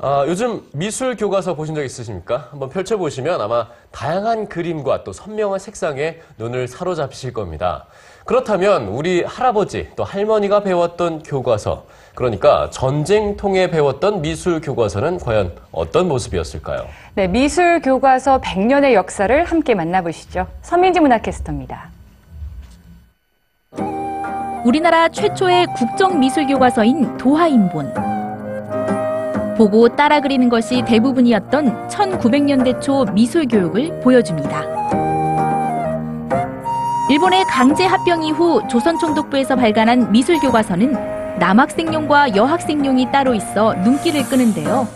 아, 요즘 미술 교과서 보신 적 있으십니까? 한번 펼쳐보시면 아마 다양한 그림과 또 선명한 색상에 눈을 사로잡히실 겁니다. 그렇다면 우리 할아버지 또 할머니가 배웠던 교과서, 그러니까 전쟁통에 배웠던 미술 교과서는 과연 어떤 모습이었을까요? 네, 미술 교과서 100년의 역사를 함께 만나보시죠. 서민지 문화캐스터입니다. 우리나라 최초의 국정 미술 교과서인 도하인본. 보고 따라 그리는 것이 대부분이었던 1900년대 초 미술 교육을 보여줍니다. 일본의 강제 합병 이후 조선총독부에서 발간한 미술 교과서는 남학생용과 여학생용이 따로 있어 눈길을 끄는데요.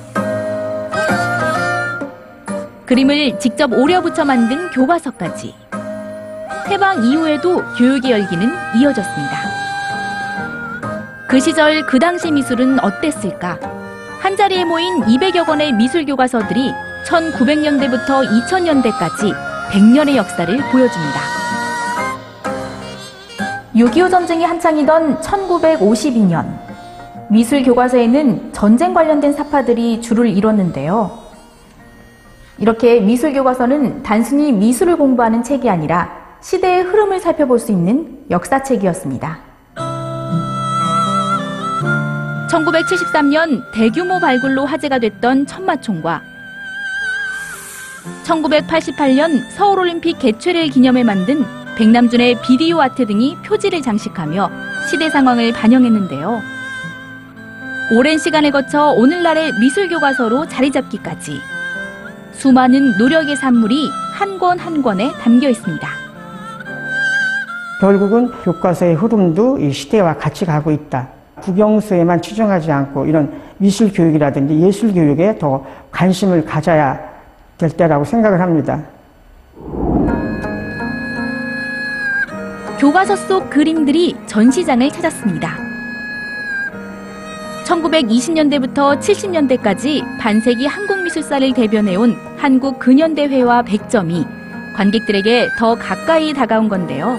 그림을 직접 오려 붙여 만든 교과서까지. 해방 이후에도 교육의 열기는 이어졌습니다. 그 시절 그 당시 미술은 어땠을까? 한 자리에 모인 200여 권의 미술 교과서들이 1900년대부터 2000년대까지 100년의 역사를 보여줍니다. 6.25 전쟁이 한창이던 1952년, 미술 교과서에는 전쟁 관련된 사파들이 줄을 이뤘는데요. 이렇게 미술 교과서는 단순히 미술을 공부하는 책이 아니라 시대의 흐름을 살펴볼 수 있는 역사책이었습니다. 1973년 대규모 발굴로 화제가 됐던 천마총과 1988년 서울올림픽 개최를 기념해 만든 백남준의 비디오 아트 등이 표지를 장식하며 시대 상황을 반영했는데요. 오랜 시간을 거쳐 오늘날의 미술 교과서로 자리 잡기까지 수많은 노력의 산물이 한 권 한 권에 담겨 있습니다. 결국은 교과서의 흐름도 이 시대와 같이 가고 있다. 국영수에만 치중하지 않고 이런 미술 교육이라든지 예술 교육에 더 관심을 가져야 될 때라고 생각을 합니다. 교과서 속 그림들이 전시장을 찾았습니다. 1920년대부터 70년대까지 반세기 한국미술사를 대변해온 한국 근현대회와 100점이 관객들에게 더 가까이 다가온 건데요.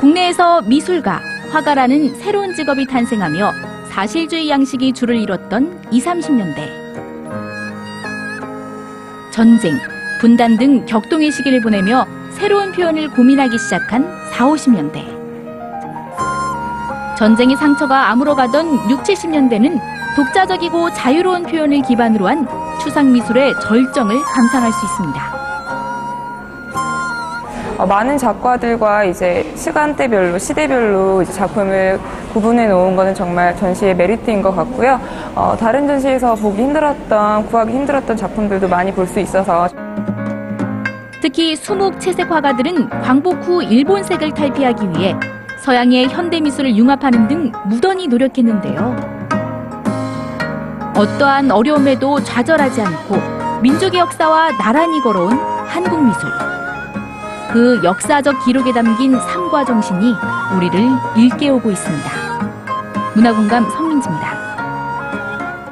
국내에서 미술가, 화가라는 새로운 직업이 탄생하며 사실주의 양식이 줄을 이뤘던 20, 30년대. 전쟁, 분단 등 격동의 시기를 보내며 새로운 표현을 고민하기 시작한 40, 50년대. 전쟁의 상처가 아물어가던 6, 70년대는 독자적이고 자유로운 표현을 기반으로 한 추상미술의 절정을 감상할 수 있습니다. 어, 많은 작가들과 이제 시간대별로 시대별로 이제 작품을 구분해 놓은 것은 정말 전시의 메리트인 것 같고요. 어, 다른 전시에서 보기 힘들었던 구하기 힘들었던 작품들도 많이 볼 수 있어서 특히 수묵 채색 화가들은 광복 후 일본색을 탈피하기 위해 서양의 현대 미술을 융합하는 등 무던히 노력했는데요. 어떠한 어려움에도 좌절하지 않고 민족의 역사와 나란히 걸어온 한국 미술. 그 역사적 기록에 담긴 삶과 정신이 우리를 일깨우고 있습니다. 문화공감 성민지입니다.